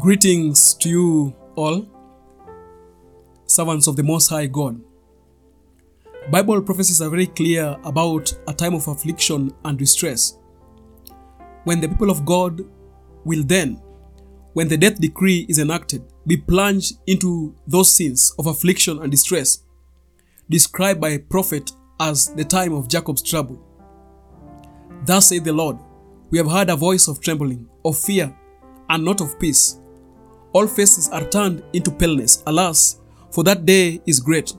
Greetings to you all, servants of the Most High God. Bible prophecies are very clear about a time of affliction and distress. When the people of God will then, when the death decree is enacted, be plunged into those sins of affliction and distress, described by a prophet as the time of Jacob's trouble. Thus saith the Lord, we have heard a voice of trembling, of fear, and not of peace. All faces are turned into paleness. Alas, for that day is great,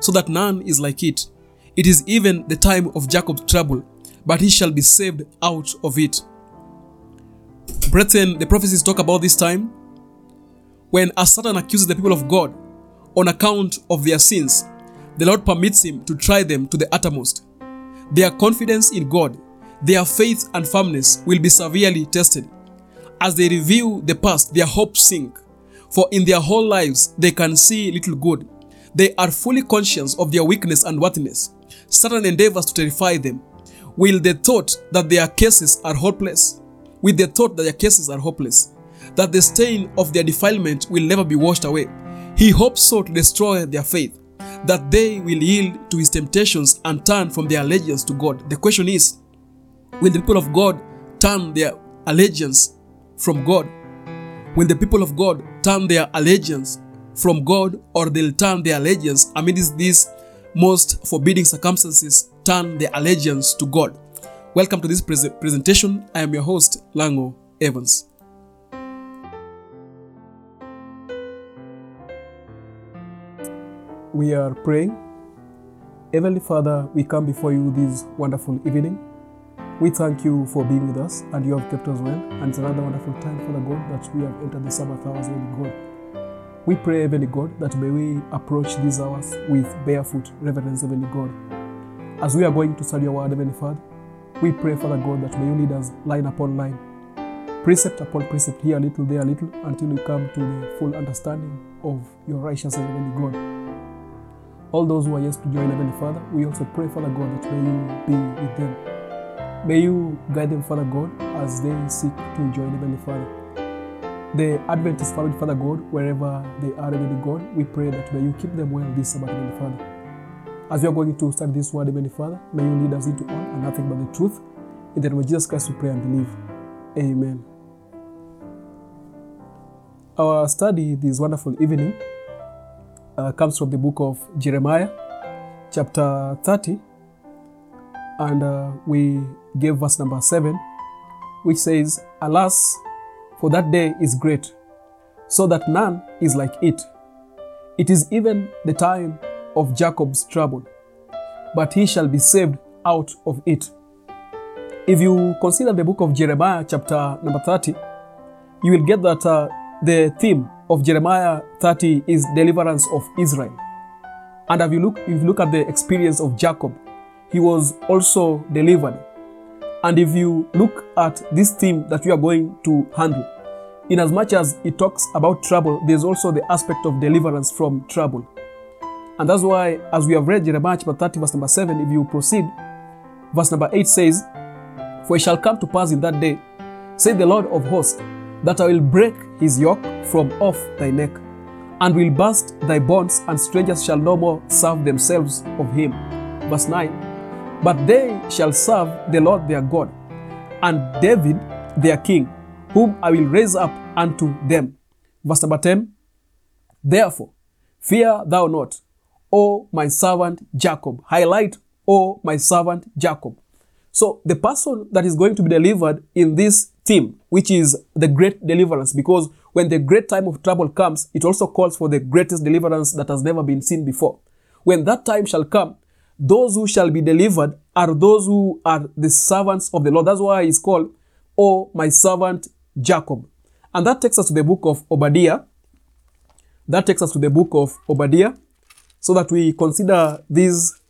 so that none is like it. It is even the time of Jacob's trouble, but he shall be saved out of it. Brethren, the prophecies talk about this time when as Satan accuses the people of God on account of their sins, the Lord permits him to try them to the uttermost. Their confidence in God, their faith and firmness will be severely tested. As they review the past, their hopes sink, for in their whole lives they can see little good. They are fully conscious of their weakness and worthiness. Satan endeavors to terrify them with the thought that their cases are hopeless, with the thought that their cases are hopeless, that the stain of their defilement will never be washed away. He hopes so to destroy their faith, that they will yield to his temptations and turn from their allegiance to God. The question is, will the people of God turn their allegiance from God? When the people of God turn their allegiance from God or they'll turn their allegiance amidst these most forbidding circumstances, turn their allegiance to God? Welcome to this pres- presentation. I am your host, Lang'o Evans. We are praying. Heavenly Father, we come before you this wonderful evening. We thank you for being with us and you have kept us well. And it's another wonderful time, Father God, that we have entered the Sabbath hours, Heavenly God. We pray, Heavenly God, that may we approach these hours with barefoot reverence, Heavenly God. As we are going to study your word, Heavenly Father, we pray, Father God, that may you lead us line upon line, precept upon precept, here a little, there a little, until we come to the full understanding of your righteousness, Heavenly God. All those who are yet to join, Heavenly Father, we also pray, Father God, that may you be with them. May you guide them, Father God, as they seek to join Heavenly Father. The Adventist family, Father God, wherever they are, Heavenly God, we pray that may you keep them well this Sabbath, Heavenly Father. As we are going to study this word, Heavenly Father, may you lead us into all and nothing but the truth. In the name of Jesus Christ, we pray and believe. Amen. Our study this wonderful evening uh, comes from the book of Jeremiah, chapter 30, and uh, we gave verse number 7, which says, Alas, for that day is great, so that none is like it. It is even the time of Jacob's trouble, but he shall be saved out of it. If you consider the book of Jeremiah, chapter number 30, you will get that uh, the theme of Jeremiah 30 is deliverance of Israel. And if you look, if you look at the experience of Jacob, he was also delivered. And if you look at this theme that we are going to handle, in as much as it talks about trouble, there's also the aspect of deliverance from trouble. And that's why, as we have read Jeremiah chapter 30, verse number 7, if you proceed, verse number 8 says, For it shall come to pass in that day, say the Lord of hosts, that I will break his yoke from off thy neck, and will burst thy bonds, and strangers shall no more serve themselves of him. Verse 9 But they shall serve the Lord their God, and David their king, whom I will raise up unto them. Verse number 10 Therefore, fear thou not, O my servant Jacob. Highlight, O my servant Jacob. So, the person that is going to be delivered in this theme, which is the great deliverance, because when the great time of trouble comes, it also calls for the greatest deliverance that has never been seen before. When that time shall come, those who shall be delivered are those who are the servants of the Lord. That's why he's called, Oh, my servant Jacob. And that takes us to the book of Obadiah. That takes us to the book of Obadiah so that we consider this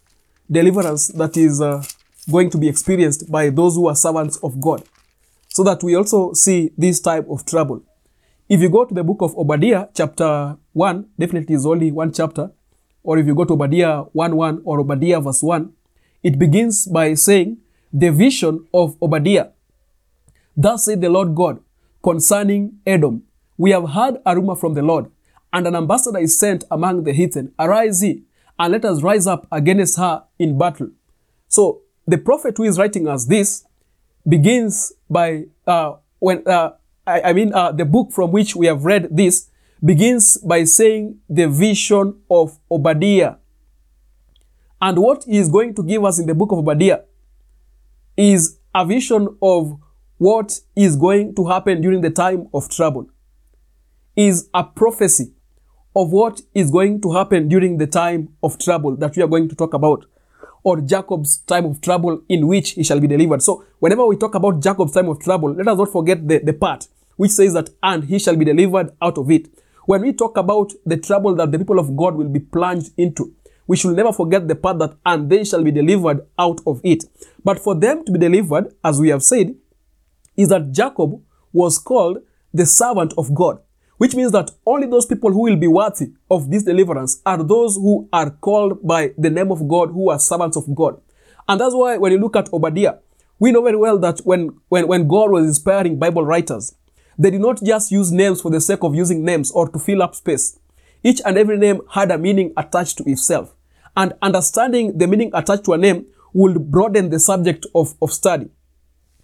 deliverance that is uh, going to be experienced by those who are servants of God. So that we also see this type of trouble. If you go to the book of Obadiah, chapter 1, definitely is only one chapter, or if you go to Obadiah 1 1 or Obadiah verse 1, it begins by saying, The vision of Obadiah. Thus said the Lord God concerning Edom, We have heard a rumor from the Lord, and an ambassador is sent among the heathen. Arise ye, and let us rise up against her in battle. So the prophet who is writing us this begins by uh, when uh, I, I, mean uh, the book from which we have read this begins by saying the vision of Obadiah. And what he is going to give us in the book of Obadiah is a vision of what is going to happen during the time of trouble. Is a prophecy of what is going to happen during the time of trouble that we are going to talk about or Jacob's time of trouble in which he shall be delivered. So whenever we talk about Jacob's time of trouble, let us not forget the, the part which says that, and he shall be delivered out of it. When we talk about the trouble that the people of God will be plunged into, we should never forget the part that, and they shall be delivered out of it. But for them to be delivered, as we have said, is that Jacob was called the servant of God which means that only those people who will be worthy of this deliverance are those who are called by the name of God, who are servants of God. And that's why when you look at Obadiah, we know very well that when, when, when God was inspiring Bible writers, they did not just use names for the sake of using names or to fill up space. Each and every name had a meaning attached to itself. And understanding the meaning attached to a name would broaden the subject of, of study.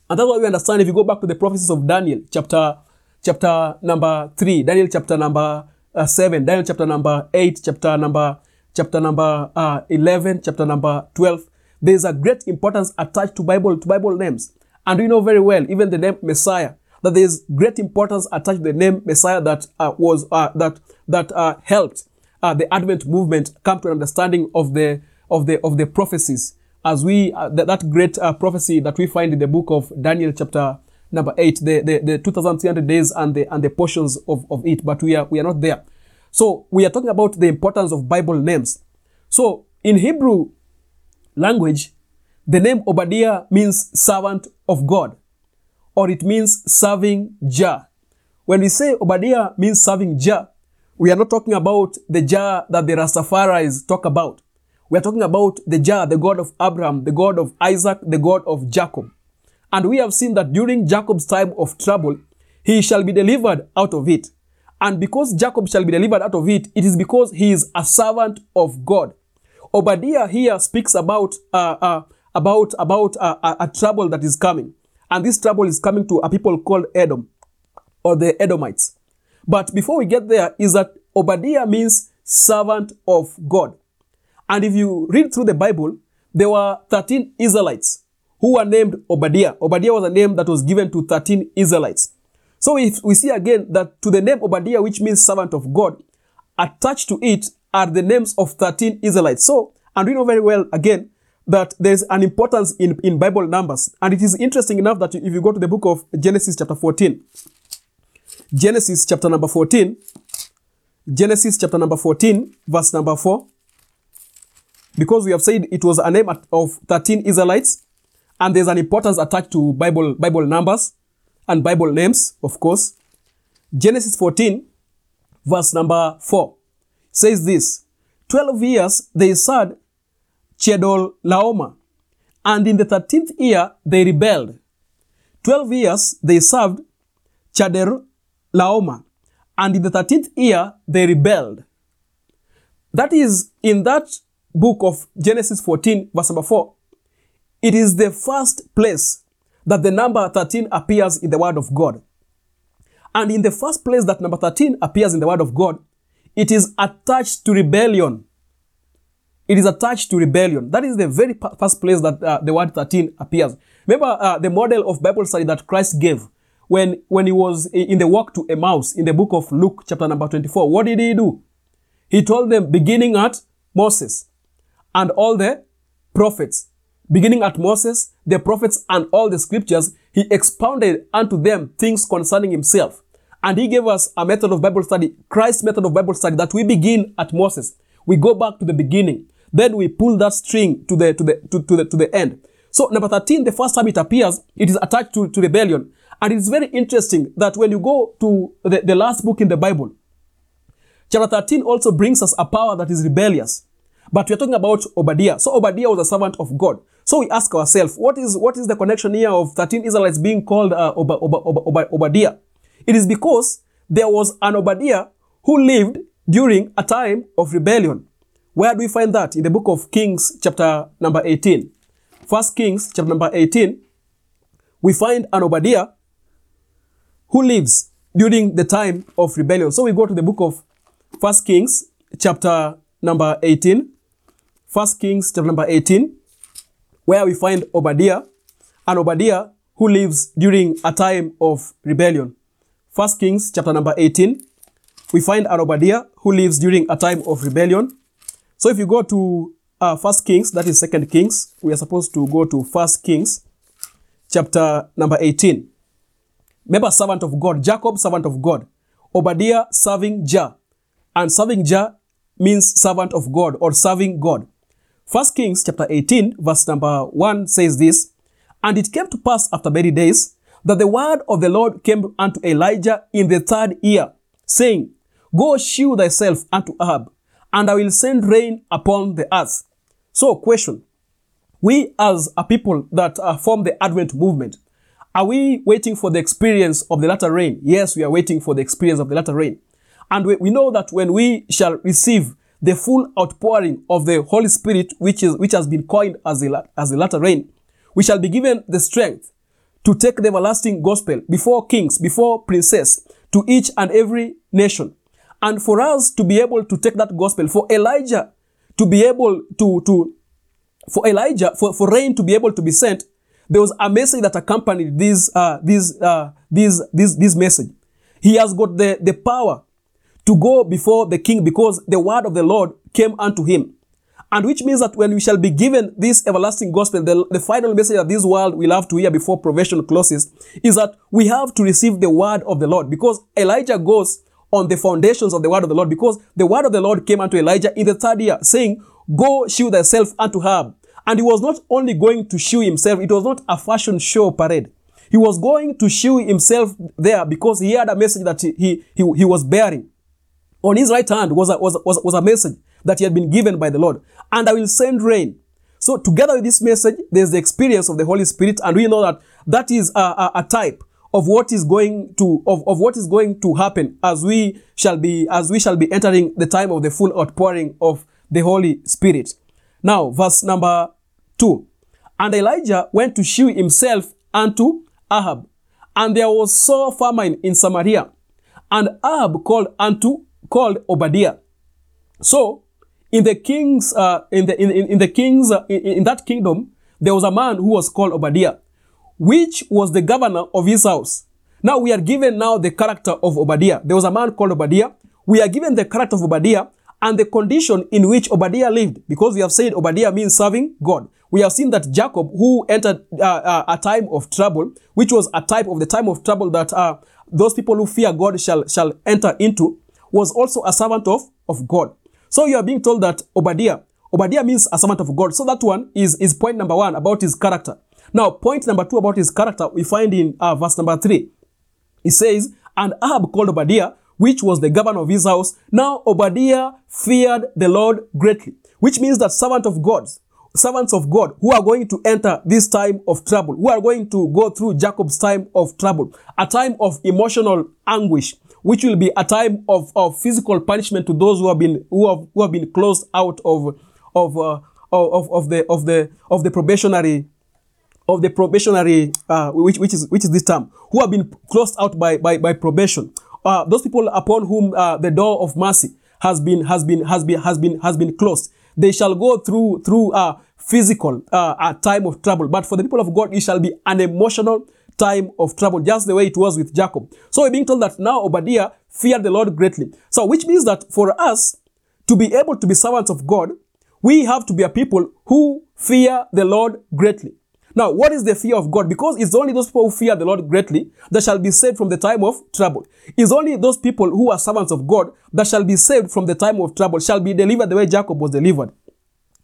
And that's why we understand if you go back to the prophecies of Daniel, chapter chapter number 3, Daniel chapter number uh, 7, Daniel chapter number 8, chapter number chapter number uh, 11, chapter number 12. There is a great importance attached to Bible to Bible names. And we know very well, even the name Messiah, that there is great importance attached to the name Messiah that uh, was uh, that that uh, helped uh, the Advent movement come to an understanding of the of the of the prophecies as we uh, th- that great uh, prophecy that we find in the book of Daniel chapter number eight, the, the, the 2,300 days and the, and the portions of, of it, but we are, we are not there. So we are talking about the importance of Bible names. So in Hebrew language, the name Obadiah means servant of God, or it means serving Jah. When we say Obadiah means serving Jah, we are not talking about the Jah that the Rastafaris talk about. We are talking about the Jah, the God of Abraham, the God of Isaac, the God of Jacob. And we have seen that during Jacob's time of trouble, he shall be delivered out of it. And because Jacob shall be delivered out of it, it is because he is a servant of God. Obadiah here speaks about uh, uh, about about uh, a, a trouble that is coming, and this trouble is coming to a people called Edom, or the Edomites. But before we get there, is that Obadiah means servant of God, and if you read through the Bible, there were 13 Israelites who were named Obadiah. Obadiah was a name that was given to 13 Israelites. So if we see again that to the name Obadiah, which means servant of God, attached to it are the names of 13 Israelites. So, and we know very well again that there's an importance in, in Bible numbers. And it is interesting enough that if you go to the book of Genesis chapter 14, Genesis chapter number 14, Genesis chapter number 14, verse number 4, because we have said it was a name of 13 Israelites, and there's an importance attached to Bible, Bible numbers and Bible names, of course. Genesis 14, verse number 4 says this 12 years they served Chedol Laoma, and in the 13th year they rebelled. 12 years they served Chader Laoma, and in the 13th year they rebelled. That is, in that book of Genesis 14, verse number 4, it is the first place that the number 13 appears in the Word of God. And in the first place that number 13 appears in the Word of God, it is attached to rebellion. It is attached to rebellion. That is the very first place that uh, the word 13 appears. Remember uh, the model of Bible study that Christ gave when, when he was in the walk to Emmaus in the book of Luke, chapter number 24. What did he do? He told them, beginning at Moses and all the prophets, beginning at Moses, the prophets, and all the scriptures, he expounded unto them things concerning himself. And he gave us a method of Bible study, Christ's method of Bible study, that we begin at Moses. We go back to the beginning. Then we pull that string to the, to the, to, to the, to the end. So number 13, the first time it appears, it is attached to, to rebellion. And it's very interesting that when you go to the, the last book in the Bible, chapter 13 also brings us a power that is rebellious. But we're talking about Obadiah. So Obadiah was a servant of God. So we ask ourselves, what is what is the connection here of 13 Israelites being called uh, Ob- Ob- Ob- Obadiah? It is because there was an Obadiah who lived during a time of rebellion. Where do we find that? In the book of Kings, chapter number 18. First Kings, chapter number 18, we find an Obadiah who lives during the time of rebellion. So we go to the book of First Kings, chapter number 18. First Kings, chapter number 18, where we find Obadiah, an Obadiah who lives during a time of rebellion. First Kings, chapter number 18, we find an Obadiah who lives during a time of rebellion. So if you go to uh, First Kings, that is Second Kings, we are supposed to go to First Kings, chapter number 18. Remember, servant of God, Jacob, servant of God, Obadiah, serving Jah, and serving Jah means servant of God or serving God. First Kings chapter 18, verse number 1 says this, And it came to pass after many days that the word of the Lord came unto Elijah in the third year, saying, Go shew thyself unto Ahab, and I will send rain upon the earth. So, question. We as a people that uh, form the Advent movement, are we waiting for the experience of the latter rain? Yes, we are waiting for the experience of the latter rain. And we, we know that when we shall receive the full outpouring of the Holy Spirit, which, is, which has been coined as the, as the latter rain, we shall be given the strength to take the everlasting gospel before kings, before princes, to each and every nation. And for us to be able to take that gospel, for Elijah to be able to, to for Elijah, for, for rain to be able to be sent, there was a message that accompanied this, uh, this, uh, this, this, this message. He has got the, the power to go before the king because the word of the Lord came unto him. And which means that when we shall be given this everlasting gospel, the, the final message that this world will have to hear before probation closes is that we have to receive the word of the Lord because Elijah goes on the foundations of the word of the Lord because the word of the Lord came unto Elijah in the third year saying, Go shew thyself unto her. And he was not only going to shew himself, it was not a fashion show parade. He was going to shew himself there because he had a message that he, he, he, he was bearing. On his right hand was a, was, was, was a message that he had been given by the Lord. And I will send rain. So together with this message, there's the experience of the Holy Spirit. And we know that that is a, a, a type of what is going to of, of what is going to happen as we shall be as we shall be entering the time of the full outpouring of the Holy Spirit. Now, verse number two. And Elijah went to shew himself unto Ahab, and there was sore famine in Samaria. And Ahab called unto called Obadiah. So, in the king's uh, in the in, in the king's uh, in, in that kingdom, there was a man who was called Obadiah, which was the governor of his house. Now we are given now the character of Obadiah. There was a man called Obadiah. We are given the character of Obadiah and the condition in which Obadiah lived, because we have said Obadiah means serving God. We have seen that Jacob, who entered uh, uh, a time of trouble, which was a type of the time of trouble that uh, those people who fear God shall shall enter into, was also a servant of, of God. So you are being told that Obadiah, Obadiah means a servant of God. So that one is, is point number one about his character. Now, point number two about his character, we find in uh, verse number three. He says, And Ahab called Obadiah, which was the governor of his house. Now Obadiah feared the Lord greatly, which means that servant of God, servants of God who are going to enter this time of trouble, who are going to go through Jacob's time of trouble, a time of emotional anguish, which will be a time of, of physical punishment to those who have been who have, who have been closed out of of, uh, of of the of the of the probationary of the probationary uh, which which is which is this term who have been closed out by by, by probation uh, those people upon whom uh, the door of mercy has been has been has been has been has been closed they shall go through through a physical uh, a time of trouble but for the people of god it shall be an emotional time of trouble, just the way it was with Jacob. So we're being told that now Obadiah feared the Lord greatly. So which means that for us to be able to be servants of God, we have to be a people who fear the Lord greatly. Now, what is the fear of God? Because it's only those people who fear the Lord greatly that shall be saved from the time of trouble. It's only those people who are servants of God that shall be saved from the time of trouble, shall be delivered the way Jacob was delivered.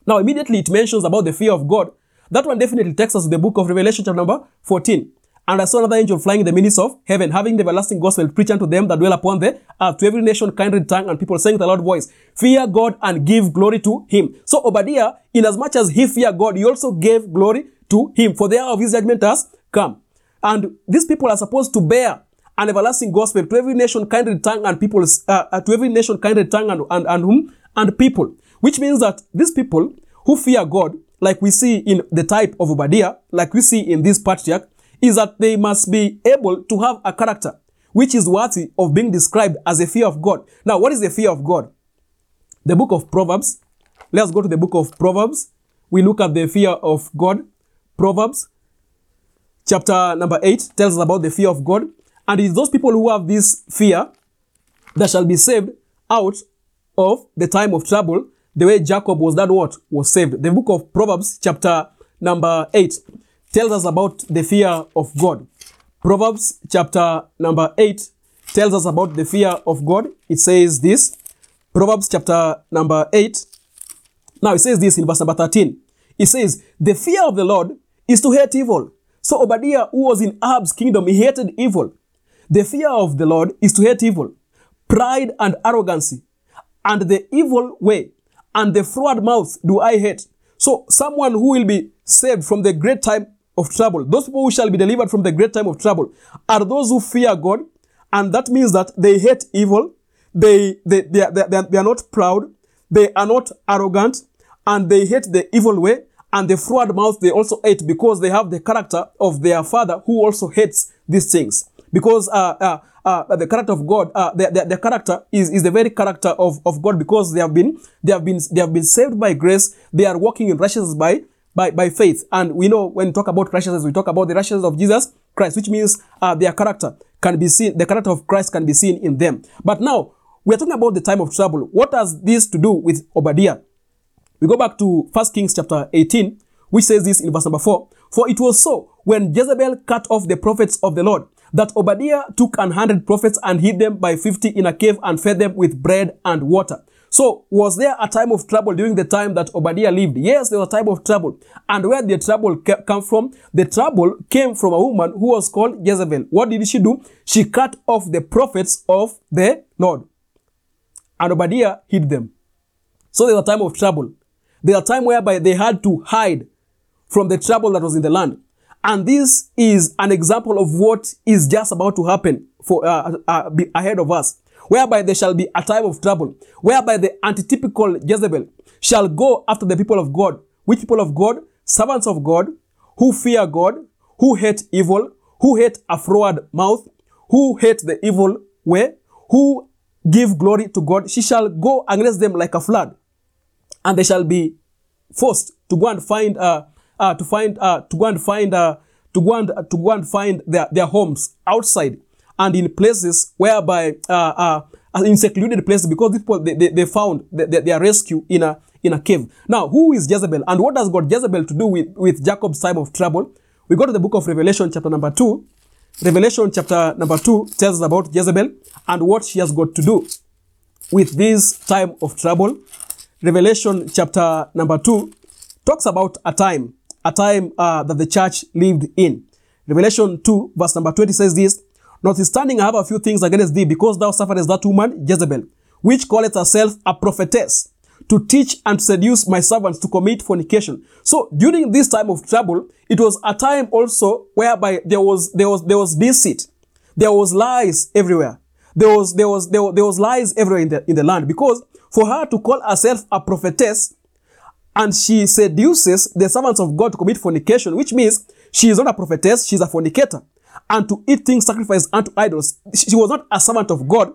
Now, immediately it mentions about the fear of God. That one definitely takes us to the book of Revelation, chapter number 14. And I saw another angel flying in the midst of heaven, having the everlasting gospel preached unto them that dwell upon the earth, to every nation, kindred tongue, and people saying a loud voice, Fear God and give glory to him. So Obadiah, inasmuch as he feared God, he also gave glory to him, for the hour of his judgment has come. And these people are supposed to bear an everlasting gospel to every nation, kindred tongue, and peoples, uh, uh, to every nation, kindred tongue, and, and, and whom? And people. Which means that these people who fear God, like we see in the type of Obadiah, like we see in this patriarch, is that they must be able to have a character which is worthy of being described as a fear of God. Now, what is the fear of God? The book of Proverbs. Let's go to the book of Proverbs. We look at the fear of God. Proverbs chapter number 8 tells us about the fear of God. And it's those people who have this fear that shall be saved out of the time of trouble, the way Jacob was that what? Was saved. The book of Proverbs chapter number 8 tells us about the fear of God. Proverbs chapter number 8 tells us about the fear of God. It says this. Proverbs chapter number 8. Now it says this in verse number 13. It says, The fear of the Lord is to hate evil. So Obadiah, who was in Ahab's kingdom, he hated evil. The fear of the Lord is to hate evil, pride and arrogancy, and the evil way, and the fraud mouth do I hate. So someone who will be saved from the great time of trouble, those people who shall be delivered from the great time of trouble, are those who fear God, and that means that they hate evil, they, they, they, they, are, they are not proud, they are not arrogant, and they hate the evil way, and the fraud mouth they also hate because they have the character of their father who also hates these things. Because uh, uh, uh, the character of God, uh, the, the, the, character is, is the very character of, of God because they have been they have been they have been saved by grace. They are walking in righteousness by by, by faith. And we know when we talk about righteousness, we talk about the righteousness of Jesus Christ, which means uh, their character can be seen, the character of Christ can be seen in them. But now we are talking about the time of trouble. What has this to do with Obadiah? We go back to 1 Kings chapter 18, which says this in verse number 4. For it was so when Jezebel cut off the prophets of the Lord that Obadiah took an hundred prophets and hid them by fifty in a cave and fed them with bread and water. So, was there a time of trouble during the time that Obadiah lived? Yes, there was a time of trouble. And where the trouble came from? The trouble came from a woman who was called Jezebel. What did she do? She cut off the prophets of the Lord. And Obadiah hid them. So there was a time of trouble. There a time whereby they had to hide from the trouble that was in the land. And this is an example of what is just about to happen for uh, uh, ahead of us whereby there shall be a time of trouble, whereby the antitypical Jezebel shall go after the people of God. Which people of God? Servants of God, who fear God, who hate evil, who hate a fraud mouth, who hate the evil way, who give glory to God. She shall go against them like a flood, and they shall be forced to go and find, uh, uh, to find, uh, to go and find, uh, to go and to go and find their, their homes outside and in places whereby uh, uh, in secluded places because people they, they, they found their rescue in a in a cave. Now, who is Jezebel and what does God Jezebel to do with, with Jacob's time of trouble? We go to the book of Revelation, chapter number 2. Revelation, chapter number 2, tells us about Jezebel and what she has got to do with this time of trouble. Revelation, chapter number 2, talks about a time, a time uh, that the church lived in. Revelation 2, verse number 20 says this Notwithstanding, I have a few things against thee, because thou sufferest that woman, Jezebel, which calleth herself a prophetess, to teach and seduce my servants to commit fornication. So during this time of trouble, it was a time also whereby there was there was there was deceit, there was lies everywhere. There was there was there was, there was lies everywhere in the in the land because for her to call herself a prophetess and she seduces the servants of God to commit fornication, which means she is not a prophetess, she's a fornicator and to eat things sacrificed unto idols. She was not a servant of God,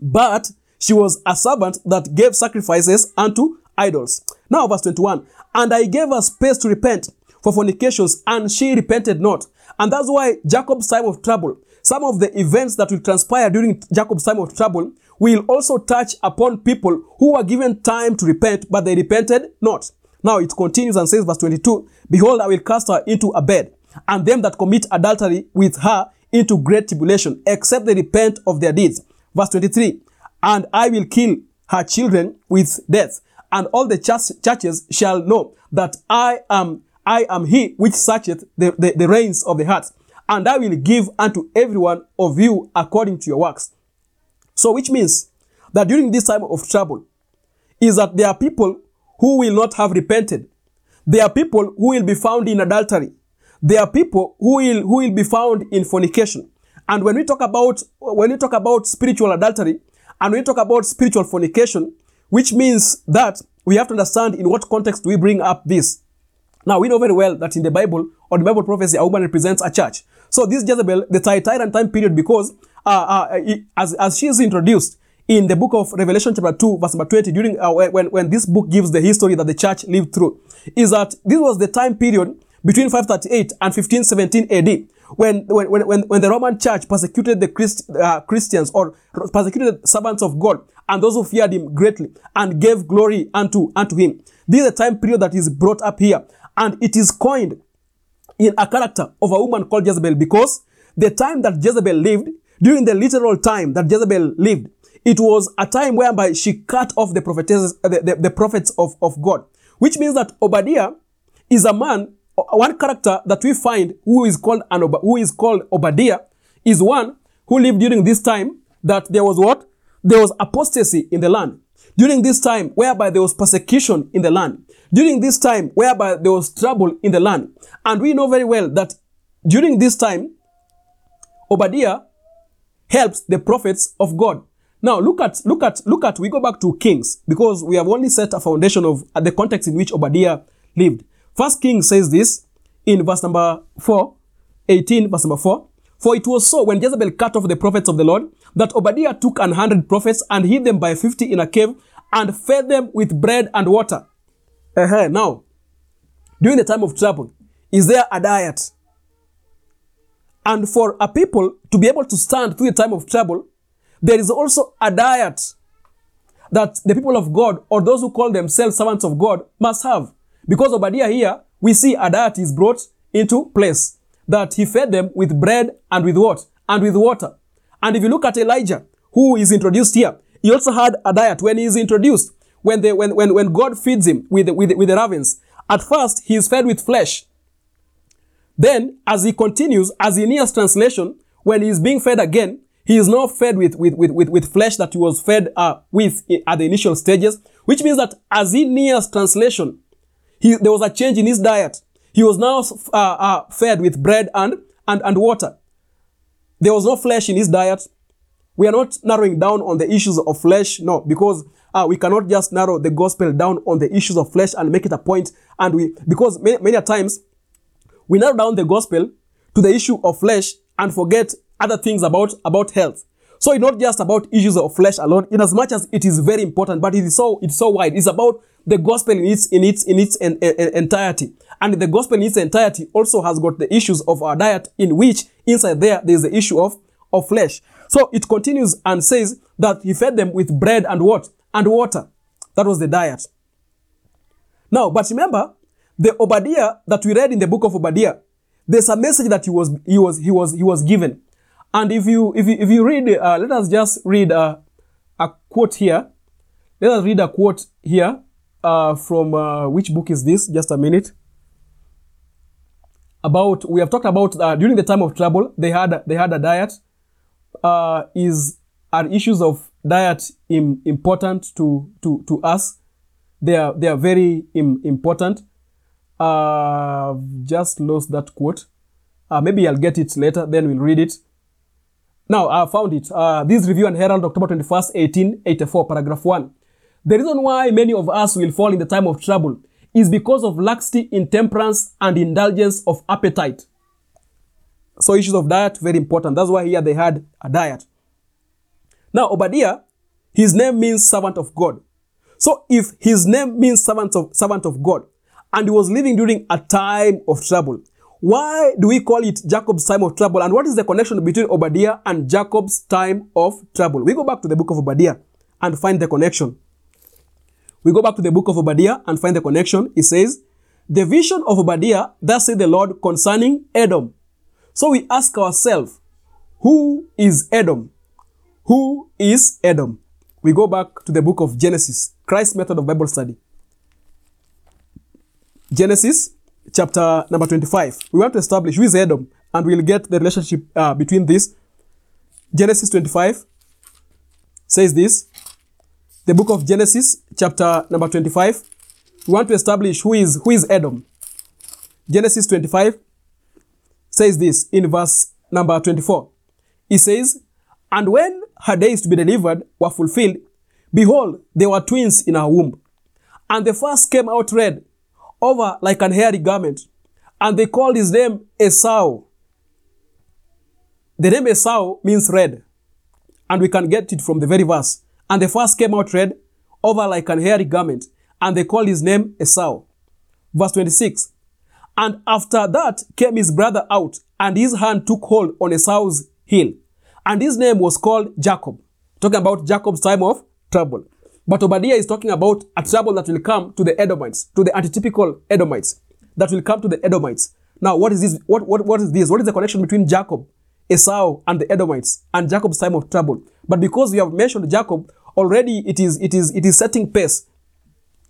but she was a servant that gave sacrifices unto idols. Now, verse 21 And I gave her space to repent for fornications, and she repented not. And that's why Jacob's time of trouble, some of the events that will transpire during Jacob's time of trouble, will also touch upon people who were given time to repent, but they repented not. Now it continues and says, verse 22 Behold, I will cast her into a bed and them that commit adultery with her into great tribulation, except they repent of their deeds. Verse 23 And I will kill her children with death, and all the churches shall know that I am I am he which searcheth the, the, the reins of the heart, and I will give unto every one of you according to your works. So, which means that during this time of trouble, is that there are people who will not have repented. There are people who will be found in adultery. There are people who will, who will be found in fornication. And when we talk about when we talk about spiritual adultery and we talk about spiritual fornication, which means that we have to understand in what context we bring up this. Now we know very well that in the Bible or the Bible prophecy, a woman represents a church. So this Jezebel, the Thyatira time period, because uh, uh, as, as she is introduced in the book of Revelation chapter 2 verse number 20, during uh, when, when this book gives the history that the church lived through, is that this was the time period between 538 and 1517 AD when, when, when, when the Roman church persecuted the Christ, uh, Christians or persecuted servants of God and those who feared him greatly and gave glory unto, unto him. This is the time period that is brought up here and it is coined in a character of a woman called Jezebel because the time that Jezebel lived, during the literal time that Jezebel lived, it was a time whereby she cut off the, prophetess, uh, the, the, the prophets of, of God, which means that Obadiah is a man one character that we find who is called an who is called Obadiah is one who lived during this time that there was what? There was apostasy in the land. During this time whereby there was persecution in the land. During this time whereby there was trouble in the land. And we know very well that during this time Obadiah helps the prophets of God now look at look at look at we go back to kings because we have only set a foundation of uh, the context in which Obadiah lived First King says this in verse number 4, 18, verse number 4. For it was so when Jezebel cut off the prophets of the Lord that Obadiah took an hundred prophets and hid them by fifty in a cave and fed them with bread and water. Uh-huh. Now, during the time of trouble, is there a diet? And for a people to be able to stand through a time of trouble, there is also a diet that the people of God or those who call themselves servants of God must have. Because Obadiah here, we see a diet is brought into place. That he fed them with bread and with what? And with water. And if you look at Elijah, who is introduced here, he also had a diet when he is introduced. When, they, when, when, when God feeds him with, with, with the ravens, at first he is fed with flesh. Then, as he continues, as in nears translation, when he is being fed again, he is now fed with, with, with, with, with flesh that he was fed uh, with at the initial stages, which means that as he nears translation, he, there was a change in his diet. He was now uh, uh, fed with bread and, and, and water. There was no flesh in his diet. We are not narrowing down on the issues of flesh, no, because uh, we cannot just narrow the gospel down on the issues of flesh and make it a point. And we, because many, many times we narrow down the gospel to the issue of flesh and forget other things about, about health. So it's not just about issues of flesh alone, in as much as it is very important, but it is so, it's so wide. It's about the gospel in its in its in its en, en, entirety. And the gospel in its entirety also has got the issues of our diet, in which inside there there is the issue of of flesh. So it continues and says that he fed them with bread and what and water. That was the diet. Now, but remember, the Obadiah that we read in the book of Obadiah, there's a message that he was he was he was he was given. And if you if you if you read, uh, let us just read uh, a quote here. Let us read a quote here uh, from uh, which book is this? Just a minute. About we have talked about uh, during the time of trouble they had they had a diet. Uh, is are issues of diet Im, important to to to us? They are they are very Im, important. Uh, just lost that quote. Uh, maybe I'll get it later. Then we'll read it. Now I found it. Uh, this review and Herald, October twenty first, eighteen eighty four, paragraph one. The reason why many of us will fall in the time of trouble is because of laxity, intemperance, and indulgence of appetite. So issues of diet, very important. That's why here they had a diet. Now, Obadiah, his name means servant of God. So if his name means servant of, servant of God, and he was living during a time of trouble, why do we call it Jacob's time of trouble? And what is the connection between Obadiah and Jacob's time of trouble? We go back to the book of Obadiah and find the connection. We go back to the book of Obadiah and find the connection. It says, The vision of Obadiah, thus said the Lord concerning Edom. So we ask ourselves, who is Edom? Who is Edom? We go back to the book of Genesis, Christ's method of Bible study. Genesis chapter number 25. We want to establish who is Edom and we'll get the relationship uh, between this. Genesis 25 says this the book of Genesis, chapter number 25. We want to establish who is who is Edom. Genesis 25 says this in verse number 24. He says, And when her days to be delivered were fulfilled, behold, there were twins in her womb. And the first came out red, over like an hairy garment, and they called his name Esau. The name Esau means red, and we can get it from the very verse. And the first came out red, over like an hairy garment, and they called his name Esau. Verse 26. And after that came his brother out, and his hand took hold on Esau's heel. And his name was called Jacob. Talking about Jacob's time of trouble. But Obadiah is talking about a trouble that will come to the Edomites, to the antitypical Edomites, that will come to the Edomites. Now, what is this? What, what, what is this? What is the connection between Jacob, Esau, and the Edomites, and Jacob's time of trouble? But because we have mentioned Jacob, already it is, it is, it is setting pace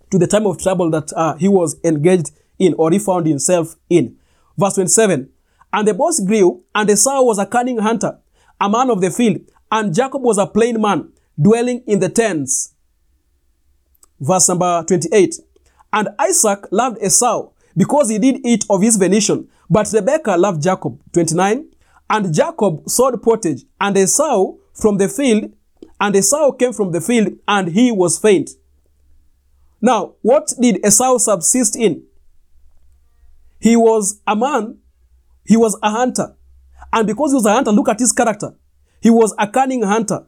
to the time of trouble that uh, he was engaged in or he found himself in. Verse 27 And the boss grew, and Esau was a cunning hunter, a man of the field, and Jacob was a plain man, dwelling in the tents. Verse number 28 And Isaac loved Esau because he did eat of his venison, but Rebekah loved Jacob. 29 And Jacob sowed pottage, and Esau from the field, and Esau came from the field, and he was faint. Now, what did Esau subsist in? He was a man, he was a hunter. And because he was a hunter, look at his character. He was a cunning hunter,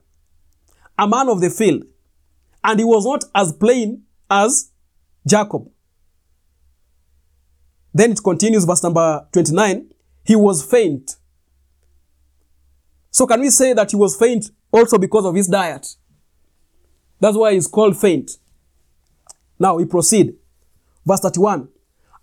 a man of the field. And he was not as plain as Jacob. Then it continues, verse number 29. He was faint. So, can we say that he was faint also because of his diet? That's why he's called faint. Now we proceed. Verse 31.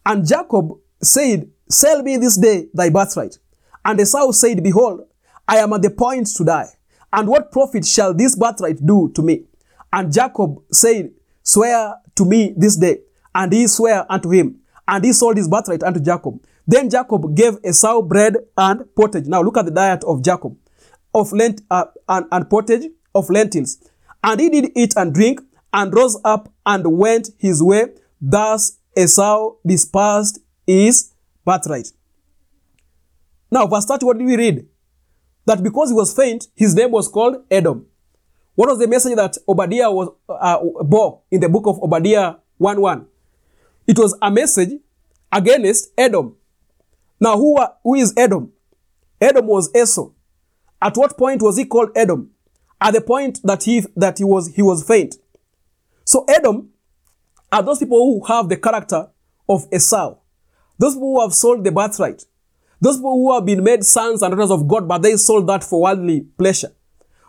And Jacob said, Sell me this day thy birthright. And Esau said, Behold, I am at the point to die. And what profit shall this birthright do to me? And Jacob said, Swear to me this day. And he sware unto him. And he sold his birthright unto Jacob. Then Jacob gave Esau bread and pottage. Now look at the diet of Jacob. Of lent uh, and, and pottage of lentils. And he did eat and drink and rose up and went his way. Thus Esau dispersed his birthright. Now, verse 30, what did we read? That because he was faint, his name was called Edom. What was the message that Obadiah was uh, bore in the book of Obadiah 1 1? It was a message against Edom. Now, who, who is Edom? Edom was Esau. At what point was he called Edom? At the point that he that he was he was faint. So Edom are those people who have the character of Esau. Those people who have sold the birthright. Those people who have been made sons and daughters of God, but they sold that for worldly pleasure.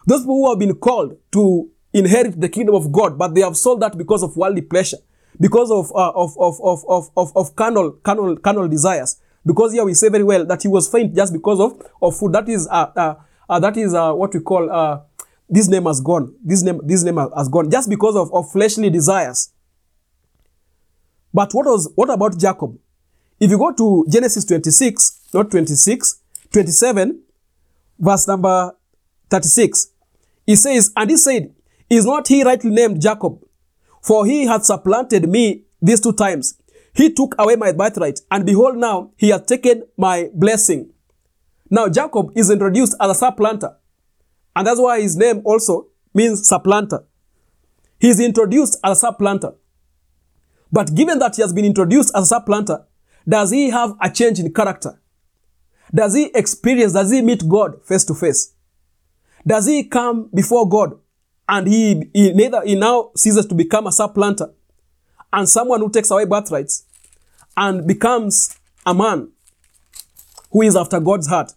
Those people who have been called to inherit the kingdom of God, but they have sold that because of worldly pleasure, because of uh, of, of, of, of, of, of carnal, carnal, carnal desires. Because here we say very well that he was faint just because of, of food. That is uh, uh, uh that is uh, what we call uh, this name has gone. This name this name has gone just because of, of fleshly desires. But what was what about Jacob? If you go to Genesis 26, not 26, 27, verse number 36, he says, And he said, Is not he rightly named Jacob? For he had supplanted me these two times. He took away my birthright, and behold, now he has taken my blessing. Now Jacob is introduced as a supplanter, and that's why his name also means supplanter. He is introduced as a supplanter. But given that he has been introduced as a supplanter, does he have a change in character? Does he experience, does he meet God face to face? Does he come before God and he, he neither he now ceases to become a supplanter and someone who takes away birthrights and becomes a man who is after God's heart?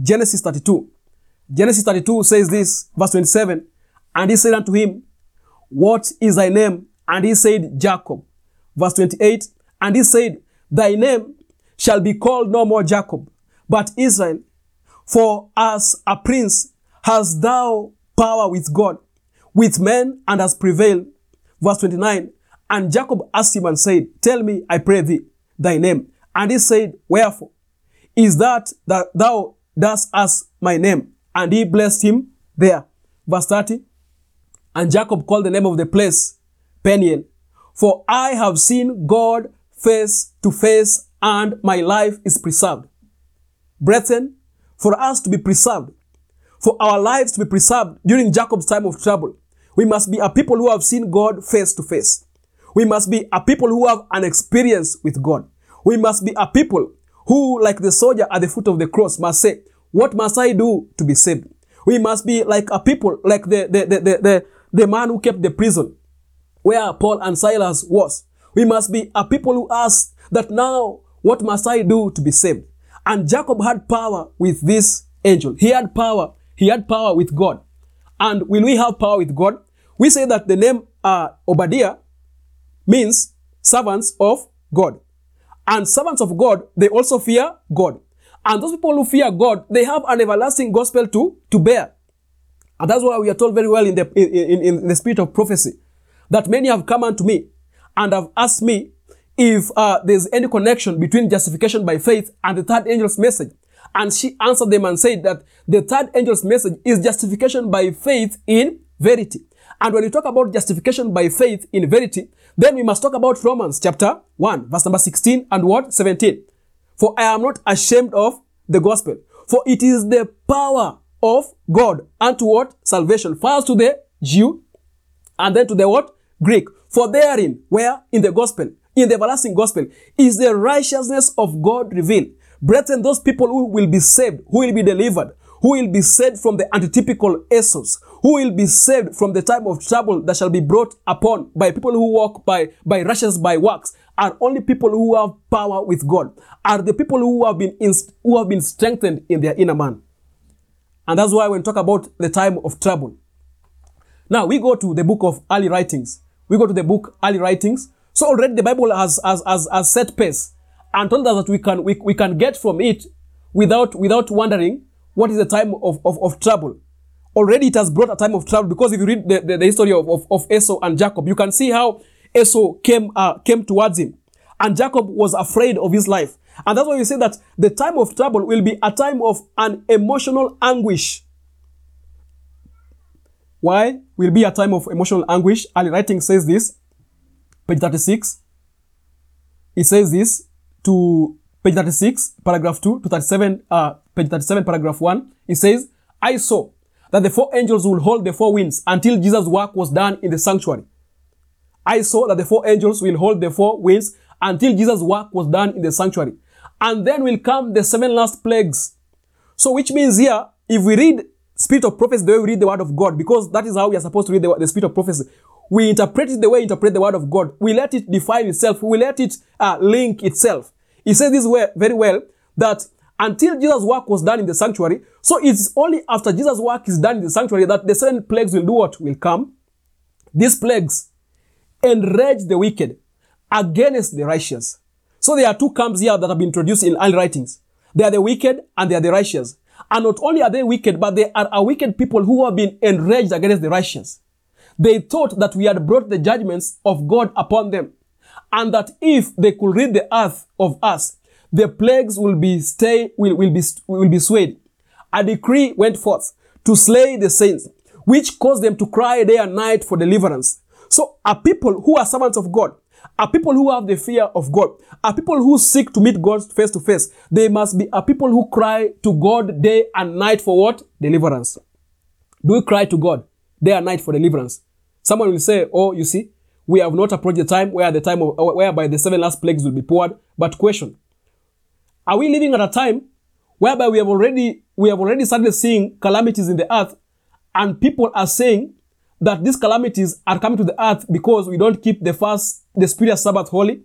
Genesis 32. Genesis 32 says this, verse 27, and he said unto him, What is thy name? And he said, Jacob. Verse 28, and he said, Thy name shall be called no more Jacob, but Israel. For as a prince hast thou power with God, with men, and has prevailed. Verse 29. And Jacob asked him and said, Tell me, I pray thee, thy name. And he said, Wherefore? Is that that thou dost ask my name? And he blessed him there. Verse 30. And Jacob called the name of the place Peniel. For I have seen God face to face and my life is preserved. Brethren, for us to be preserved, For our lives to be preserved during Jacob's time of trouble, we must be a people who have seen God face to face. We must be a people who have an experience with God. We must be a people who, like the soldier at the foot of the cross, must say, What must I do to be saved? We must be like a people, like the, the, the, the, the, the man who kept the prison where Paul and Silas was. We must be a people who ask that now, what must I do to be saved? And Jacob had power with this angel. He had power. He had power with God. And when we have power with God? We say that the name uh, Obadiah means servants of God. And servants of God, they also fear God. And those people who fear God, they have an everlasting gospel to, to bear. And that's why we are told very well in the, in, in, in the spirit of prophecy that many have come unto me and have asked me if uh, there's any connection between justification by faith and the third angel's message. And she answered them and said that the third angel's message is justification by faith in verity. And when we talk about justification by faith in verity, then we must talk about Romans chapter 1, verse number 16 and what? 17. For I am not ashamed of the gospel, for it is the power of God unto what? Salvation. First to the Jew, and then to the what? Greek. For therein, where? In the gospel, in the everlasting gospel, is the righteousness of God revealed. Brethren, those people who will be saved, who will be delivered, who will be saved from the antitypical Esaus, who will be saved from the time of trouble that shall be brought upon by people who walk by, by righteousness by works, are only people who have power with God, are the people who have been, inst- who have been strengthened in their inner man. And that's why when we talk about the time of trouble. Now we go to the book of early writings. We go to the book early writings. So already the Bible has, has, has, has set pace and told us that we can, we, we can get from it without, without wondering what is the time of, of, of trouble. Already it has brought a time of trouble because if you read the, the, the history of, of, of Esau and Jacob, you can see how Esau came, uh, came towards him. And Jacob was afraid of his life. And that's why we say that the time of trouble will be a time of an emotional anguish. Why will be a time of emotional anguish? Early writing says this, page 36. It says this to page 36, paragraph 2 to 37, uh, page 37, paragraph 1. It says, I saw that the four angels will hold the four winds until Jesus' work was done in the sanctuary. I saw that the four angels will hold the four winds until Jesus' work was done in the sanctuary. And then will come the seven last plagues. So which means here, if we read spirit of prophecy the way we read the word of God, because that is how we are supposed to read the, the spirit of prophecy, we interpret it the way we interpret the word of God. We let it define itself. We let it uh, link itself. He says this way very well that until Jesus' work was done in the sanctuary, so it's only after Jesus' work is done in the sanctuary that the seven plagues will do what? Will come. These plagues enrage the wicked against the righteous. So there are two camps here that have been introduced in early writings. They are the wicked and they are the righteous. And not only are they wicked, but they are a wicked people who have been enraged against the righteous. They thought that we had brought the judgments of God upon them. And that if they could rid the earth of us, the plagues will be stay, will, will be, will be swayed. A decree went forth to slay the saints, which caused them to cry day and night for deliverance. So a people who are servants of God, a people who have the fear of God, a people who seek to meet God face to face, they must be a people who cry to God day and night for what? Deliverance. Do we cry to God day and night for deliverance? Someone will say, oh, you see, we have not approached the time where the time of, uh, whereby the seven last plagues will be poured. But question, are we living at a time whereby we have already, we have already started seeing calamities in the earth and people are saying that these calamities are coming to the earth because we don't keep the fast, the spiritual Sabbath holy?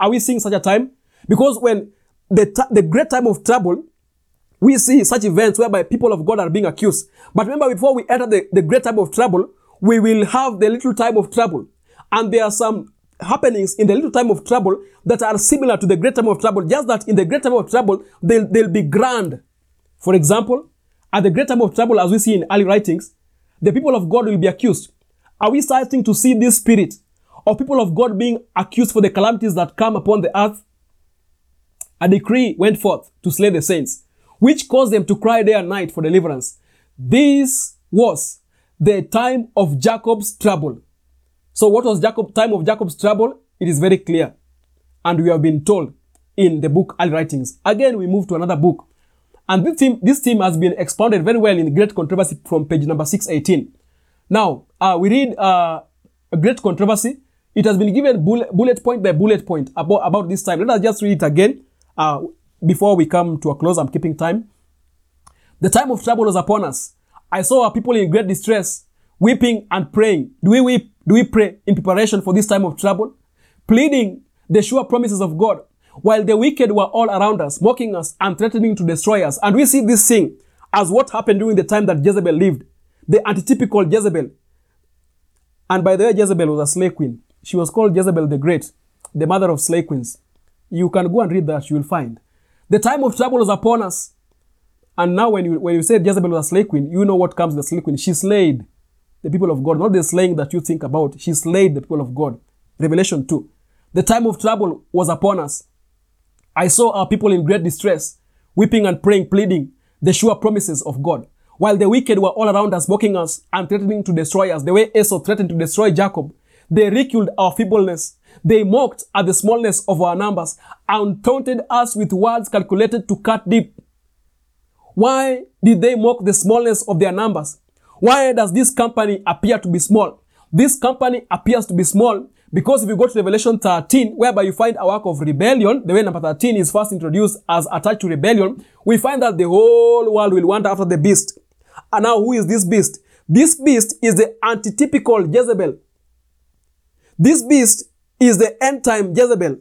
Are we seeing such a time? Because when the, the great time of trouble, we see such events whereby people of God are being accused. But remember, before we enter the, the great time of trouble, we will have the little time of trouble. And there are some happenings in the little time of trouble that are similar to the great time of trouble, just that in the great time of trouble, they'll, they'll be grand. For example, at the great time of trouble, as we see in early writings, the people of God will be accused. Are we starting to see this spirit of people of God being accused for the calamities that come upon the earth? A decree went forth to slay the saints, which caused them to cry day and night for deliverance. This was the time of Jacob's trouble. So what was Jacob time of Jacob's trouble? It is very clear. And we have been told in the book Early Writings. Again, we move to another book. And this theme, this theme has been expounded very well in Great Controversy from page number 618. Now, uh, we read uh, a Great Controversy. It has been given bullet, bullet point by bullet point about, about this time. Let us just read it again uh, before we come to a close. I'm keeping time. The time of trouble was upon us. I saw our people in great distress, weeping and praying. Do we weep? Do we pray in preparation for this time of trouble? Pleading the sure promises of God while the wicked were all around us, mocking us and threatening to destroy us. And we see this thing as what happened during the time that Jezebel lived, the antitypical Jezebel. And by the way, Jezebel was a slave queen. She was called Jezebel the Great, the mother of slave queens. You can go and read that, you will find. The time of trouble was upon us. And now when you, when you say Jezebel was a slave queen, you know what comes with the slave queen. She slayed the people of God, not the slaying that you think about. She slayed the people of God. Revelation 2. The time of trouble was upon us. I saw our people in great distress, weeping and praying, pleading the sure promises of God. While the wicked were all around us, mocking us and threatening to destroy us, the way Esau threatened to destroy Jacob, they ridiculed our feebleness. They mocked at the smallness of our numbers and taunted us with words calculated to cut deep. Why did they mock the smallness of their numbers? Why does this company appear to be small? This company appears to be small because if you go to Revelation 13, whereby you find a work of rebellion, the way number 13 is first introduced as attached to rebellion, we find that the whole world will wander after the beast. And now who is this beast? This beast is the antitypical Jezebel. This beast is the end time Jezebel.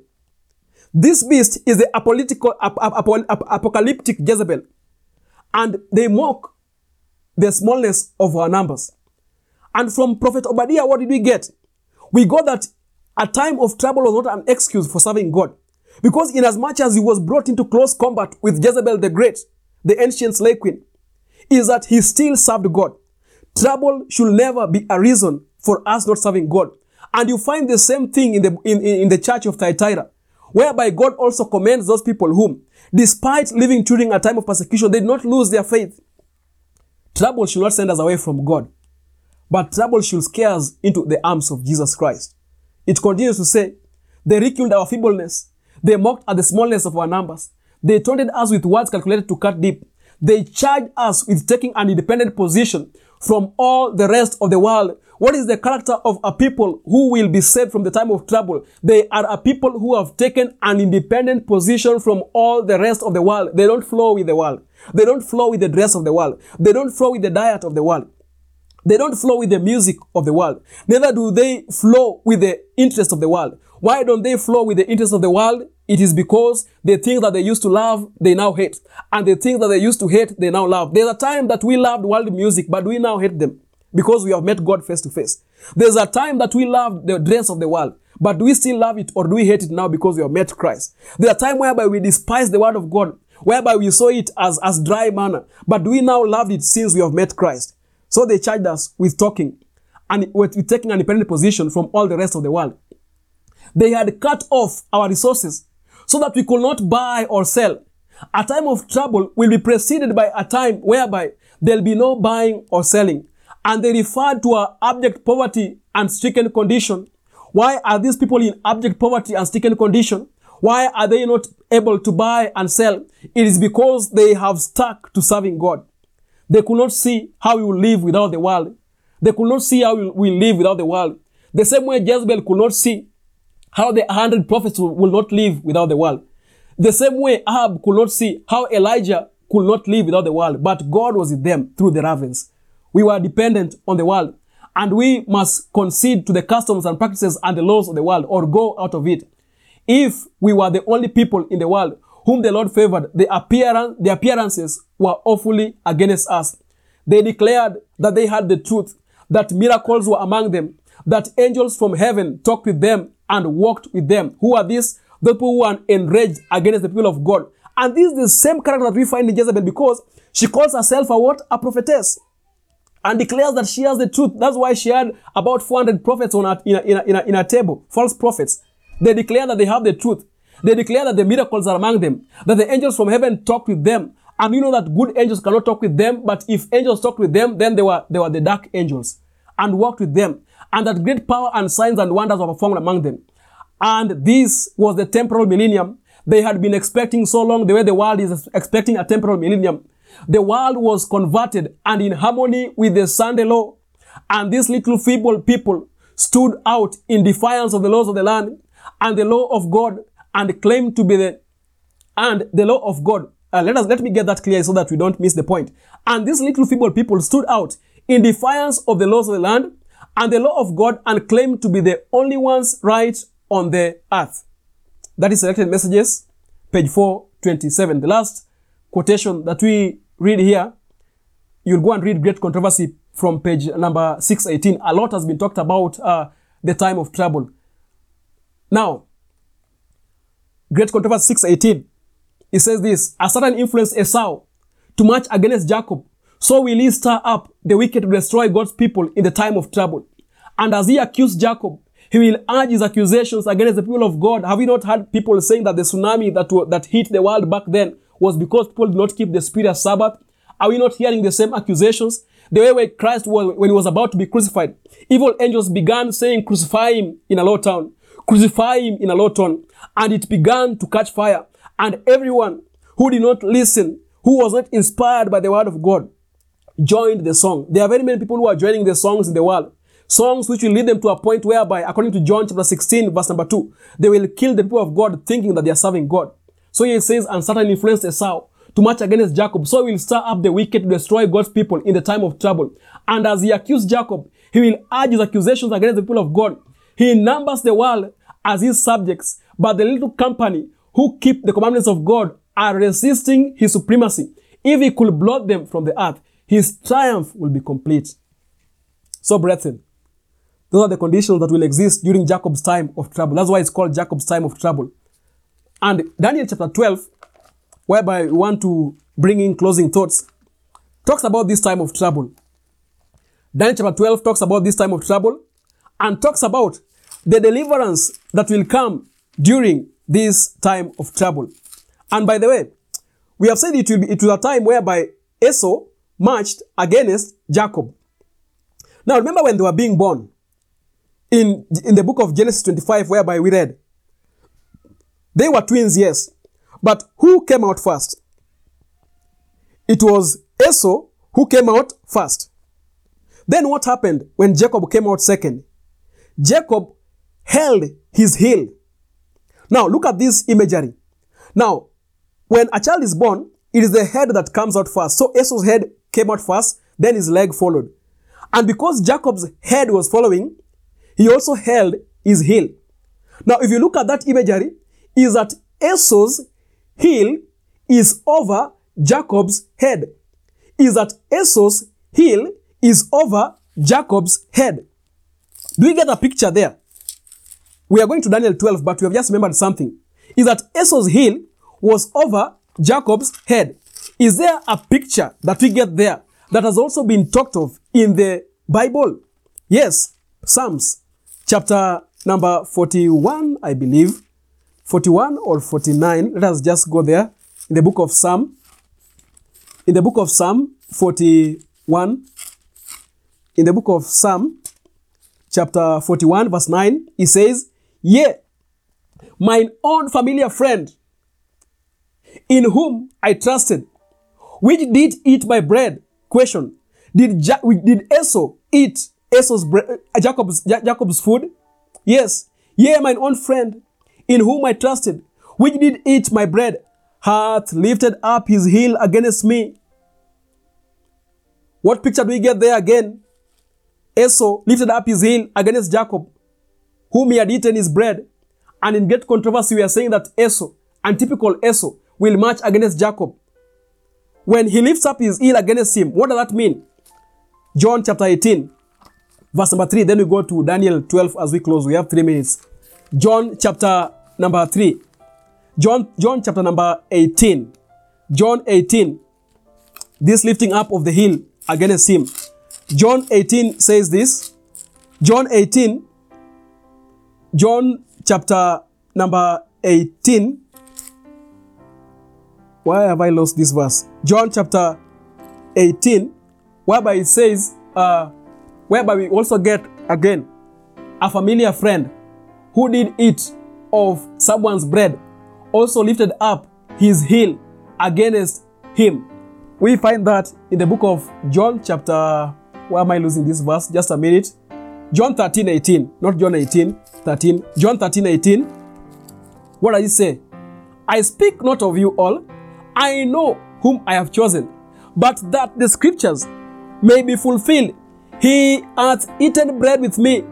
This beast is the apolitical, ap- ap- ap- apocalyptic Jezebel. And they mock the smallness of our numbers. And from Prophet Obadiah, what did we get? We got that a time of trouble was not an excuse for serving God. Because inasmuch as he was brought into close combat with Jezebel the Great, the ancient slave queen, is that he still served God. Trouble should never be a reason for us not serving God. And you find the same thing in the, in, in the church of Thyatira, whereby God also commends those people whom, despite living during a time of persecution, they did not lose their faith. Trouble should not send us away from God, but trouble should scare us into the arms of Jesus Christ. It continues to say, they ridiculed our feebleness. They mocked at the smallness of our numbers. They taunted us with words calculated to cut deep. They charged us with taking an independent position from all the rest of the world. What is the character of a people who will be saved from the time of trouble? They are a people who have taken an independent position from all the rest of the world. They don't flow with the world. They don't flow with the dress of the world. They don't flow with the diet of the world. They don't flow with the music of the world. Neither do they flow with the interest of the world. Why don't they flow with the interest of the world? It is because the things that they used to love, they now hate. And the things that they used to hate, they now love. There's a time that we loved world music, but we now hate them because we have met God face to face. There's a time that we loved the dress of the world, but do we still love it or do we hate it now because we have met Christ? There's a time whereby we despise the word of God, whereby we saw it as, as dry manna, but do we now love it since we have met Christ? So they charged us with talking and with taking an independent position from all the rest of the world. They had cut off our resources so that we could not buy or sell. A time of trouble will be preceded by a time whereby there'll be no buying or selling. And they refer to our abject poverty and stricken condition. Why are these people in abject poverty and stricken condition? Why are they not able to buy and sell? It is because they have stuck to serving God. They could not see how we will live without the world. They could not see how we live without the world. The same way Jezebel could not see how the hundred prophets will not live without the world. The same way Ahab could not see how Elijah could not live without the world, but God was with them through the ravens. We were dependent on the world, and we must concede to the customs and practices and the laws of the world or go out of it. If we were the only people in the world whom the Lord favored, the, appearance, the appearances were awfully against us. They declared that they had the truth, that miracles were among them, that angels from heaven talked with them and walked with them. Who are these? The people who are enraged against the people of God. And this is the same character that we find in Jezebel because she calls herself a what? A prophetess. And declares that she has the truth. That's why she had about 400 prophets on her, in, a, in, a, in, a, in a table, false prophets. They declare that they have the truth. They declare that the miracles are among them, that the angels from heaven talked with them. And you know that good angels cannot talk with them, but if angels talked with them, then they were, they were the dark angels and walked with them. And that great power and signs and wonders were performed among them. And this was the temporal millennium. they had been expecting so long, the way the world is expecting a temporal millennium. The world was converted and in harmony with the Sunday law. And these little feeble people stood out in defiance of the laws of the land and the law of God and claimed to be the and the law of God. Uh, let us let me get that clear so that we don't miss the point. And these little feeble people stood out in defiance of the laws of the land and the law of God and claimed to be the only ones right on the earth. That is selected messages, page 427. The last quotation that we read here, you'll go and read Great Controversy from page number 618. A lot has been talked about uh, the time of trouble. Now, Great Controversy 618, it says this, As Satan influence Esau to march against Jacob, so will he stir up the wicked to destroy God's people in the time of trouble. And as he accused Jacob, he will urge his accusations against the people of God. Have you not heard people saying that the tsunami that, that hit the world back then was because people did not keep the spirit of Sabbath? Are we not hearing the same accusations? The way where Christ was, when he was about to be crucified, evil angels began saying, crucify him in a low town, crucify him in a low town. and it began to catch fire. And everyone who did not listen, who was not inspired by the word of God, joined the song. There are very many people who are joining the songs in the world. Songs which will lead them to a point whereby, according to John chapter 16, verse number 2, they will kill the people of God thinking that they are serving God. So he says, and Satan influenced Esau to march against Jacob. So he will stir up the wicked to destroy God's people in the time of trouble. And as he accused Jacob, he will urge his accusations against the people of God. He numbers the world as his subjects, but the little company who keep the commandments of God are resisting his supremacy. If he could blot them from the earth, his triumph will be complete. So, brethren, those are the conditions that will exist during Jacob's time of trouble. That's why it's called Jacob's time of trouble. And Daniel chapter 12, whereby we want to bring in closing thoughts, talks about this time of trouble. Daniel chapter 12 talks about this time of trouble and talks about the deliverance that will come during this time of trouble. And by the way, we have said it will be it was a time whereby Esau marched against Jacob. Now remember when they were being born, in, in the book of Genesis 25, whereby we read, they were twins, yes. But who came out first? It was Esau who came out first. Then what happened when Jacob came out second? Jacob held his heel. Now look at this imagery. Now, when a child is born, it is the head that comes out first. So Esau's head came out first, then his leg followed. And because Jacob's head was following, he also held his heel. Now, if you look at that imagery, is that Esau's heel is over Jacob's head. Is that Esau's heel is over Jacob's head. Do you get a picture there? We are going to Daniel 12, but we have just remembered something. Is that Esau's heel was over Jacob's head. Is there a picture that we get there that has also been talked of in the Bible? Yes, Psalms chapter number 41, I believe. 41 or 49. Let us just go there. In the book of Psalm. In the book of Psalm 41. In the book of Psalm, chapter 41, verse 9, he says, Yea, mine own familiar friend, in whom I trusted, which did eat my bread. Question. Did, ja- did Esau eat Esau's bread, Jacob's, Ja- Jacob's food? Yes. Yea, mine own friend, in whom I trusted, which did eat my bread, hath lifted up his heel against me. What picture do we get there again? Esau lifted up his heel against Jacob, whom he had eaten his bread. And in great controversy, we are saying that Esau, antitypical Esau, will march against Jacob. When he lifts up his heel against him, what does that mean? John chapter 18, verse number 3. Then we go to Daniel 12 as we close. We have three minutes. John chapter number 3. John, John chapter number 18. John 18. This lifting up of the hill against him. John 18 says this. John 18. John chapter number 18. Why have I lost this verse? John chapter 18, whereby it says, uh, whereby we also get again a familiar friend who did eat of someone's bread also lifted up his heel against him. We find that in the book of John, chapter, why am I losing this verse? Just a minute. John 13, 18, not John 18, 13. John 13, 18. What does it say? I speak not of you all, I know whom I have chosen, but that the scriptures may be fulfilled. He hath eaten bread with me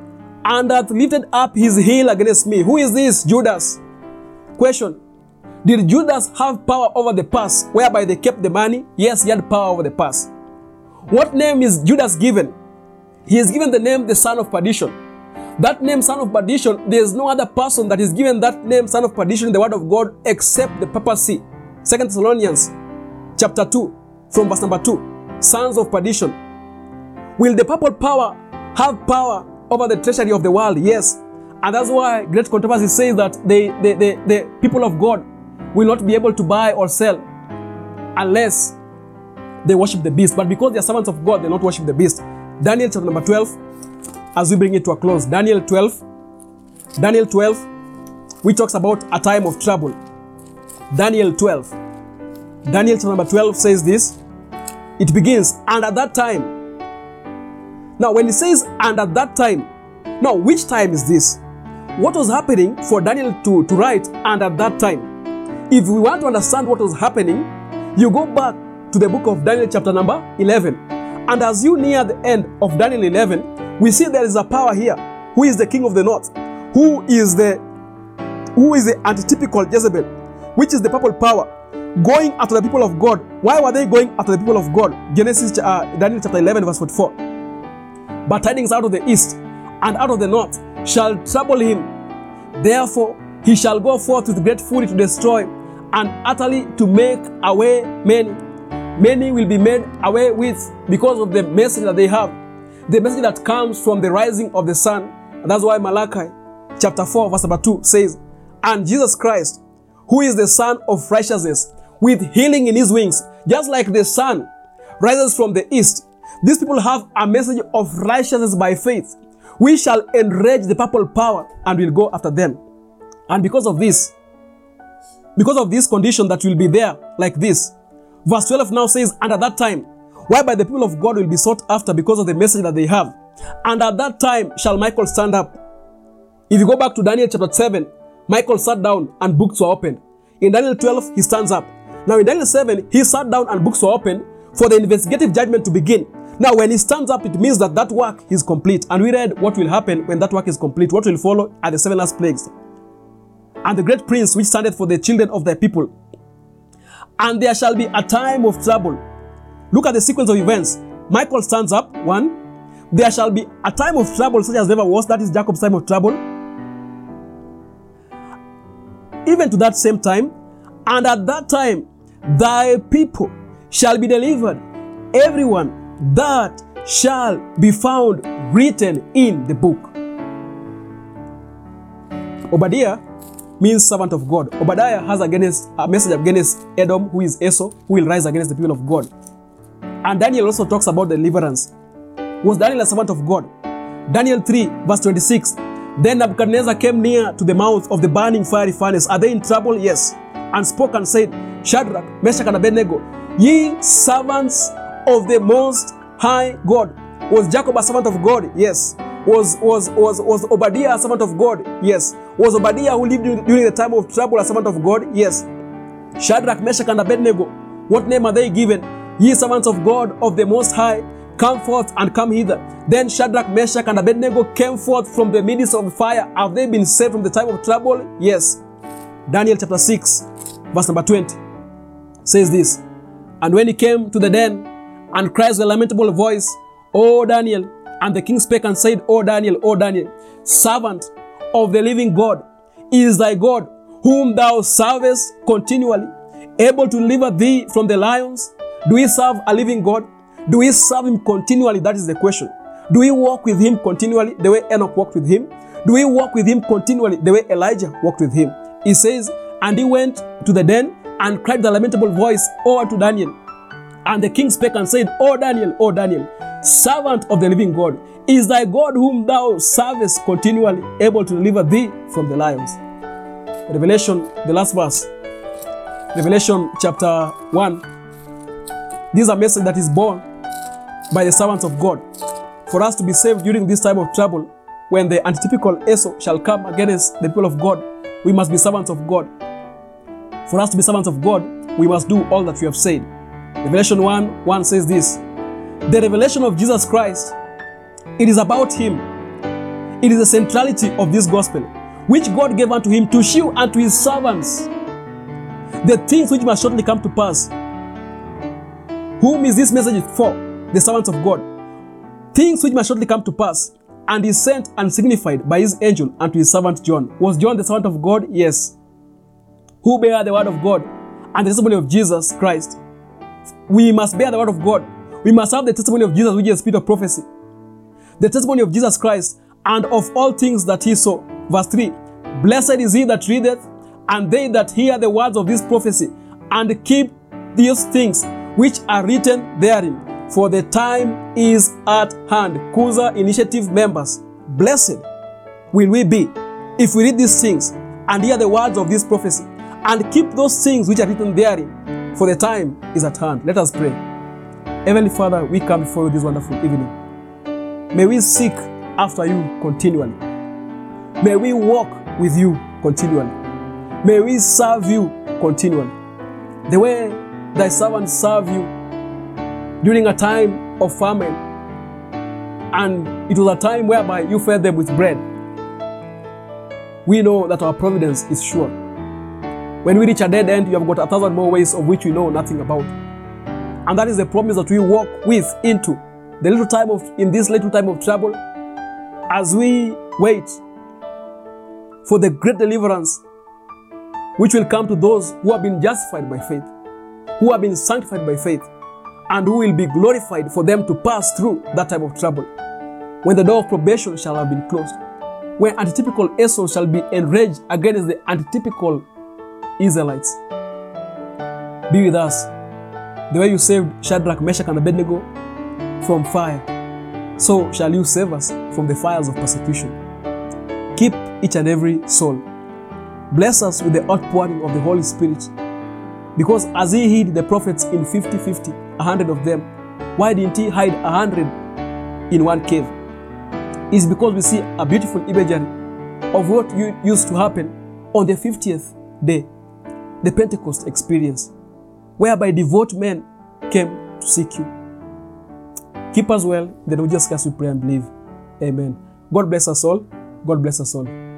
and hath lifted up his heel against me. Who is this? Judas. Question Did Judas have power over the purse whereby they kept the money? Yes, he had power over the purse. What name is Judas given? He is given the name the son of perdition. That name, son of perdition, there is no other person that is given that name, son of perdition, in the word of God except the papacy. Second Thessalonians chapter 2, from verse number 2. Sons of perdition. Will the papal power have power over the treasury of the world? Yes. And that's why great controversy says that the, the, the, the people of God will not be able to buy or sell unless they worship the beast. But because they are servants of God, they not worship the beast. Daniel chapter number 12, as we bring it to a close. Daniel 12, Daniel 12, we talks about a time of trouble. Daniel 12. Daniel chapter number 12 says this. It begins, and at that time. Now, when it says, and at that time, now, which time is this? What was happening for Daniel to, to write, and at that time? If we want to understand what was happening, you go back to the book of Daniel, chapter number 11. And as you near the end of Daniel 11, we see there is a power here. Who is the king of the north? Who is the who is the antitypical Jezebel? Which is the papal power going after the people of God. Why were they going after the people of God? Genesis, uh, Daniel chapter 11, verse 44. But tidings out of the east and out of the north shall trouble him. Therefore, he shall go forth with great fury to destroy and utterly to make away many. Many will be made away with because of the message that they have. The message that comes from the rising of the sun. And that's why Malachi chapter 4, verse number 2 says, And Jesus Christ, who is the Sun of righteousness, with healing in his wings, just like the sun rises from the east. These people have a message of righteousness by faith. We shall enrage the papal power and will go after them. And because of this, because of this condition that will be there like this, verse 12 now says, And at that time, whereby the people of God will be sought after because of the message that they have. And at that time shall Michael stand up. If you go back to Daniel chapter 7, Michael sat down and books were opened. In Daniel 12, he stands up. Now in Daniel 7, he sat down and books were opened for the investigative judgment to begin. Now, when he stands up, it means that that work is complete. And we read what will happen when that work is complete. What will follow are the seven last plagues. And the great prince which standeth for the children of thy people. And there shall be a time of trouble. Look at the sequence of events. Michael stands up, one. There shall be a time of trouble such as never was. That is Jacob's time of trouble. Even to that same time, and at that time, thy people shall be delivered, everyone that shall be found written in the book. Obadiah means servant of God. Obadiah has against a message against Edom, who is Esau, who will rise against the people of God. And Daniel also talks about deliverance. Was Daniel a servant of God? Daniel 3, verse 26. Then Nebuchadnezzar came near to the mouth of the burning fiery furnace. Are they in trouble? Yes. And spoke and said, Shadrach, Meshach, and Abednego, ye servants of the most high God. Was Jacob a servant of God? Yes. Was, was, was, was Obadiah a servant of God? Yes. Was Obadiah who lived during the time of trouble a servant of God? Yes. Shadrach, Meshach, and Abednego, what name are they given? Ye servants of God of the Most High, come forth and come hither. Then Shadrach, Meshach, and Abednego came forth from the midst of fire. Have they been saved from the time of trouble? Yes. Daniel chapter 6, verse number 20 says this And when he came to the den and cries a lamentable voice, O Daniel, and the king spake and said, O Daniel, O Daniel, servant of the living God, is thy God, whom thou servest continually, able to deliver thee from the lions? Do we serve a living God? Do we serve him continually? That is the question. Do we walk with him continually the way Enoch walked with him? Do we walk with him continually the way Elijah walked with him? He says, And he went to the den and cried a lamentable voice over to Daniel. And the king spake and said, O Daniel, O Daniel, servant of the living God, is thy God whom thou servest continually able to deliver thee from the lions? Revelation, the last verse, Revelation chapter 1. This is a message that is born by the servants of God for us to be saved during this time of trouble when the antitypical Esau shall come against the people of God. We must be servants of God. For us to be servants of God, we must do all that we have said. Revelation 1 1 says this The revelation of Jesus Christ, it is about Him. It is the centrality of this gospel, which God gave unto Him to shew unto His servants the things which must shortly come to pass. Whom is this message for? The servants of God. Things which must shortly come to pass. And he sent and signified by his angel unto his servant John. Was John the servant of God? Yes. Who bear the word of God and the testimony of Jesus Christ. We must bear the word of God. We must have the testimony of Jesus, which is the spirit of prophecy. The testimony of Jesus Christ and of all things that he saw. Verse 3 Blessed is he that readeth, and they that hear the words of this prophecy, and keep these things which are written therein. For the time is at hand. Kuza Initiative members, blessed will we be if we read these things and hear the words of this prophecy and keep those things which are written therein. For the time is at hand. Let us pray. Heavenly Father, we come before you this wonderful evening. May we seek after you continually. May we walk with you continually. May we serve you continually. The way thy servants serve you during a time of famine, and it was a time whereby you fed them with bread. We know that our providence is sure. When we reach a dead end, you have got a thousand more ways of which we know nothing about. And that is the promise that we walk with into the little time of in this little time of trouble as we wait for the great deliverance which will come to those who have been justified by faith, who have been sanctified by faith, and who will be glorified for them to pass through that time of trouble. When the door of probation shall have been closed, when antitypical Esau shall be enraged against the antitypical Israelites. Be with us. The way you saved Shadrach, Meshach, and Abednego from fire, so shall you save us from the fires of persecution. Keep each and every soul. Bless us with the outpouring of the Holy Spirit. Because as he hid the prophets in 50 50, a hundred of them, why didn't he hide a hundred in one cave? It's because we see a beautiful imagery of what used to happen on the 50th day, the Pentecost experience, whereby devout men came to seek you. Keep us well, then we just cast we pray and believe. Amen. God bless us all. God bless us all.